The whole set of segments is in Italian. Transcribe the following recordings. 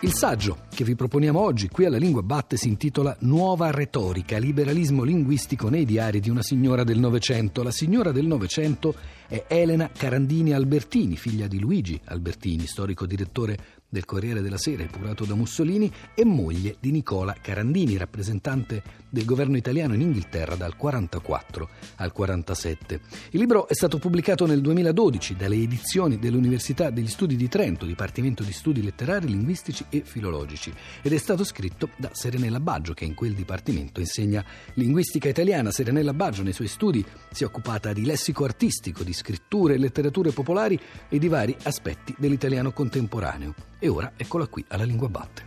Il saggio che vi proponiamo oggi qui alla Lingua Batte si intitola Nuova retorica, liberalismo linguistico nei diari di una signora del Novecento. La signora del Novecento è Elena Carandini Albertini, figlia di Luigi Albertini, storico direttore del Corriere della Sera, epurato da Mussolini, e moglie di Nicola Carandini, rappresentante del governo italiano in Inghilterra dal 44 al 47. Il libro è stato pubblicato nel 2012 dalle edizioni dell'Università degli Studi di Trento, Dipartimento di Studi Letterari, Linguistici e Filologici, ed è stato scritto da Serenella Baggio, che in quel dipartimento insegna linguistica italiana. Serenella Baggio nei suoi studi si è occupata di lessico artistico, di scritture e letterature popolari e di vari aspetti dell'italiano contemporaneo. E ora eccola qui alla Lingua Batte.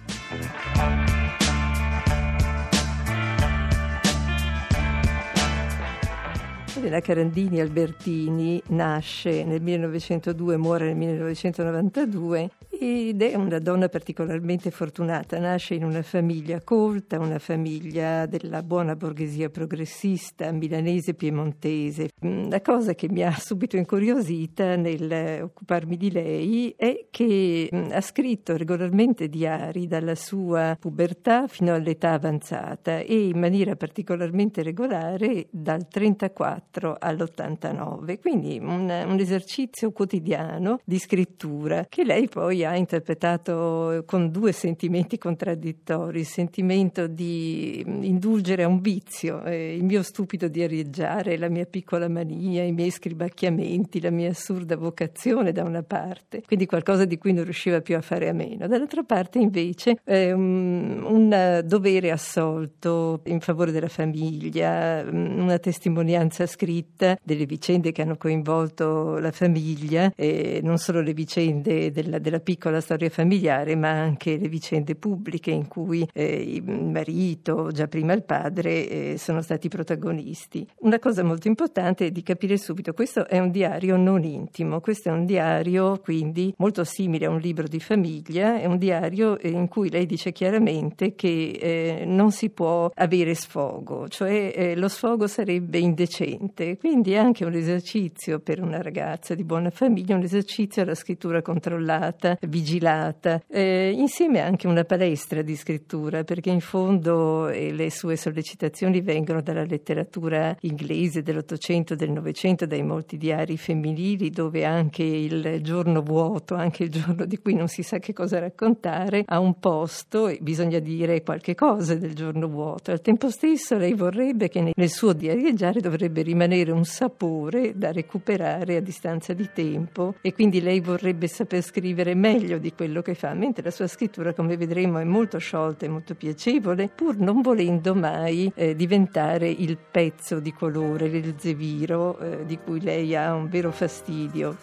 Elena Carandini Albertini nasce nel 1902 muore nel 1992 ed è una donna particolarmente fortunata. Nasce in una famiglia colta, una famiglia della buona borghesia progressista, milanese piemontese. Mm, la cosa che mi ha subito incuriosita nel occuparmi di lei è che mm, ha scritto regolarmente diari dalla sua pubertà fino all'età avanzata e in maniera particolarmente regolare dal 34 all'84 all'89, quindi un, un esercizio quotidiano di scrittura che lei poi ha interpretato con due sentimenti contraddittori, il sentimento di indulgere a un vizio, eh, il mio stupido di arieggiare, la mia piccola mania, i miei scribacchiamenti, la mia assurda vocazione da una parte, quindi qualcosa di cui non riusciva più a fare a meno. Dall'altra parte invece eh, un, un dovere assolto in favore della famiglia, una testimonianza scritta delle vicende che hanno coinvolto la famiglia, eh, non solo le vicende della, della, piccola storia familiare, ma anche le vicende pubbliche in cui eh, il marito, già prima il padre, eh, sono stati protagonisti. Una cosa molto importante è di capire subito, questo è un diario non intimo, questo è un diario quindi molto simile a un libro di famiglia, è un diario in cui lei dice chiaramente che eh, non si può avere sfogo, cioè eh, lo sfogo sarebbe indecente. Quindi è anche un esercizio per una ragazza di buona famiglia, un esercizio alla scrittura controllata, vigilata, eh, insieme anche una palestra di scrittura, perché in fondo eh, le sue sollecitazioni vengono dalla letteratura inglese dell'Ottocento, del Novecento, dai molti diari femminili, dove anche il giorno vuoto, anche il giorno di cui non si sa che cosa raccontare, ha un posto e bisogna dire qualche cosa del giorno vuoto. Al tempo stesso lei vorrebbe che nel suo diarieggiare dovrebbe rimanere un sapore da recuperare a distanza di tempo e quindi lei vorrebbe saper scrivere meglio di quello che fa, mentre la sua scrittura, come vedremo, è molto sciolta e molto piacevole, pur non volendo mai eh, diventare il pezzo di colore, il zeviro eh, di cui lei ha un vero fastidio.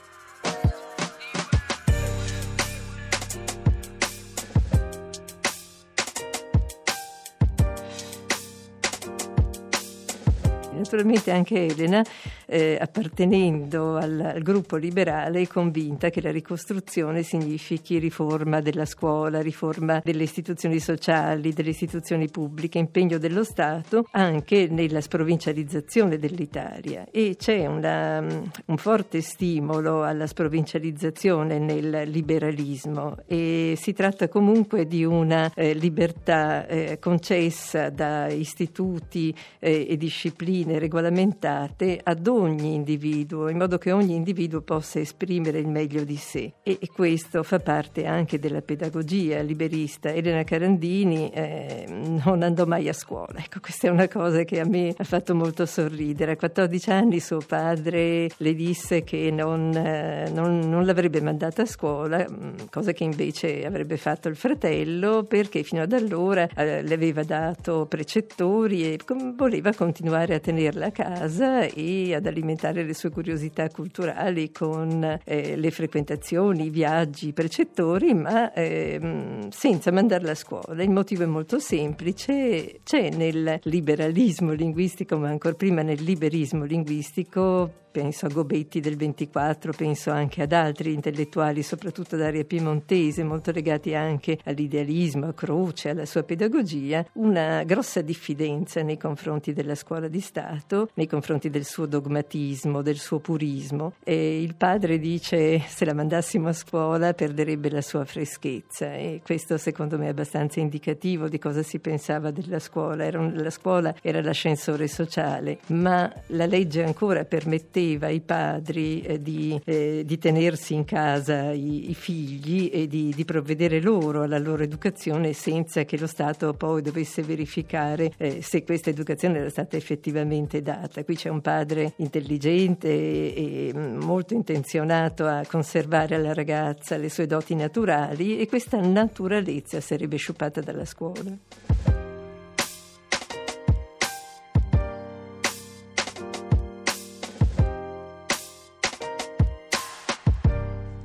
Naturalmente anche Elena, eh, appartenendo al, al, gruppo liberale, è convinta che la ricostruzione significhi riforma della scuola, riforma delle istituzioni sociali, delle istituzioni pubbliche, impegno dello Stato anche nella sprovincializzazione dell'Italia. E c'è una, un forte stimolo alla sprovincializzazione nel liberalismo e si tratta comunque di una eh, libertà eh, concessa da istituti eh, e discipline discipline regolamentate ad ogni individuo, in modo che ogni individuo possa esprimere il meglio di sé. E, e questo fa parte anche della pedagogia liberista. Elena Carandini eh, non andò mai a scuola. Ecco, questa è una cosa che a me ha fatto molto sorridere. A 14 anni suo padre le disse che non, eh, non, non l'avrebbe mandata a scuola, mm, cosa che invece avrebbe fatto il fratello, perché fino ad allora eh, le aveva dato precettori e voleva continuare a tenerla a casa e ad alimentare le sue curiosità culturali con eh, le frequentazioni, i viaggi, i precettori, ma eh, senza mandarla a scuola. Il motivo è molto semplice, c'è nel liberalismo linguistico, ma ancora prima nel liberismo linguistico, penso a Gobetti del 24, penso anche ad altri intellettuali, soprattutto d'area piemontese, molto legati anche all'idealismo, a Croce, alla sua pedagogia, una grossa diffidenza nei confronti della scuola di Stato, nei confronti del suo dogma dogmatismo, del suo purismo. E il padre dice se la mandassimo a scuola perderebbe la sua freschezza e questo secondo me è abbastanza indicativo di cosa si pensava della scuola. Un, la scuola era l'ascensore sociale, ma la legge ancora permetteva ai padri eh, di, eh, di, tenersi in casa i, i figli e di, di, provvedere loro alla loro educazione senza che lo Stato poi dovesse verificare eh, se questa educazione era stata effettivamente data. Qui c'è un padre intelligente e, molto intenzionato a conservare alla ragazza le sue doti naturali e questa naturalezza sarebbe sciupata dalla scuola.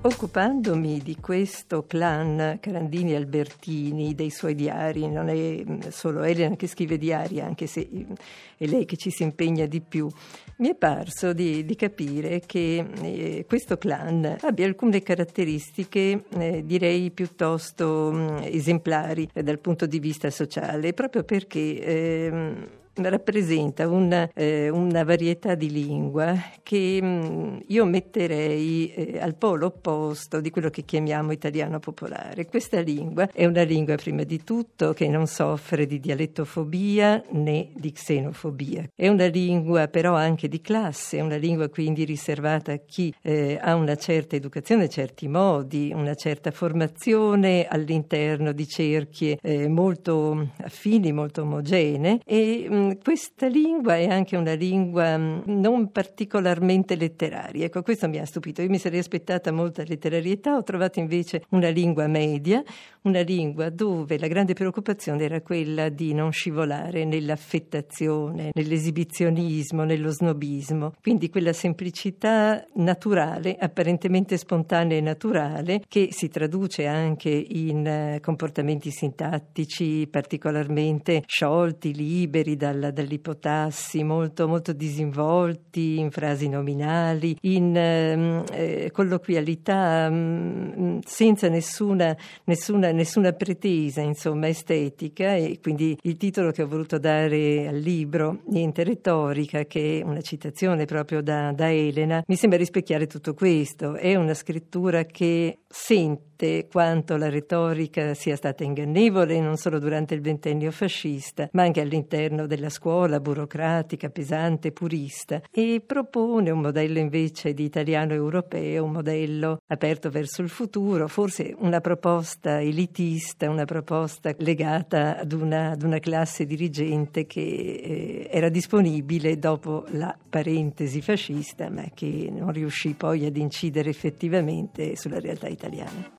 Occupandomi di questo clan Carandini Albertini, dei suoi diari, non è mm, solo Elena che scrive diari, anche se mm, è lei che ci si impegna di più, mi è parso di, di capire che eh, questo clan abbia alcune caratteristiche, eh, direi piuttosto mh, mm, esemplari eh, dal punto di vista sociale, proprio perché eh, rappresenta una, eh, una, varietà di lingua che mh, mm, io metterei eh, al polo opposto di quello che chiamiamo italiano popolare. Questa lingua è una lingua prima di tutto che non soffre di dialettofobia né di xenofobia. È una lingua però anche di classe, è una lingua quindi riservata a chi eh, ha una certa educazione, certi modi, una certa formazione all'interno di cerchie eh, molto affini, molto omogenee e mh, mm, questa lingua è anche una lingua mm, non particolarmente letteraria. Ecco, questo mi ha stupito. Io mi sarei aspettata molta letterarietà, ho trovato invece una lingua media, una lingua dove la grande preoccupazione era quella di non scivolare nell'affettazione, nell'esibizionismo, nello snobismo. Quindi quella semplicità naturale, apparentemente spontanea e naturale, che si traduce anche in eh, comportamenti sintattici particolarmente sciolti, liberi da dal, dall'ipotassi, molto, molto disinvolti in frasi nominali, in ehm, eh, colloquialità mh, mm, senza nessuna, nessuna, nessuna pretesa insomma, estetica e quindi il titolo che ho voluto dare al libro, Niente retorica, che è una citazione proprio da, da Elena, mi sembra rispecchiare tutto questo. È una scrittura che sente quanto la retorica sia stata ingannevole non solo durante il ventennio fascista, ma anche all'interno della scuola burocratica, pesante, purista e propone un modello invece di italiano europeo, un modello aperto verso il futuro, forse una proposta elitista, una proposta legata ad una, ad una classe dirigente che eh, era disponibile dopo la parentesi fascista, ma che non riuscì poi ad incidere effettivamente sulla realtà italiana.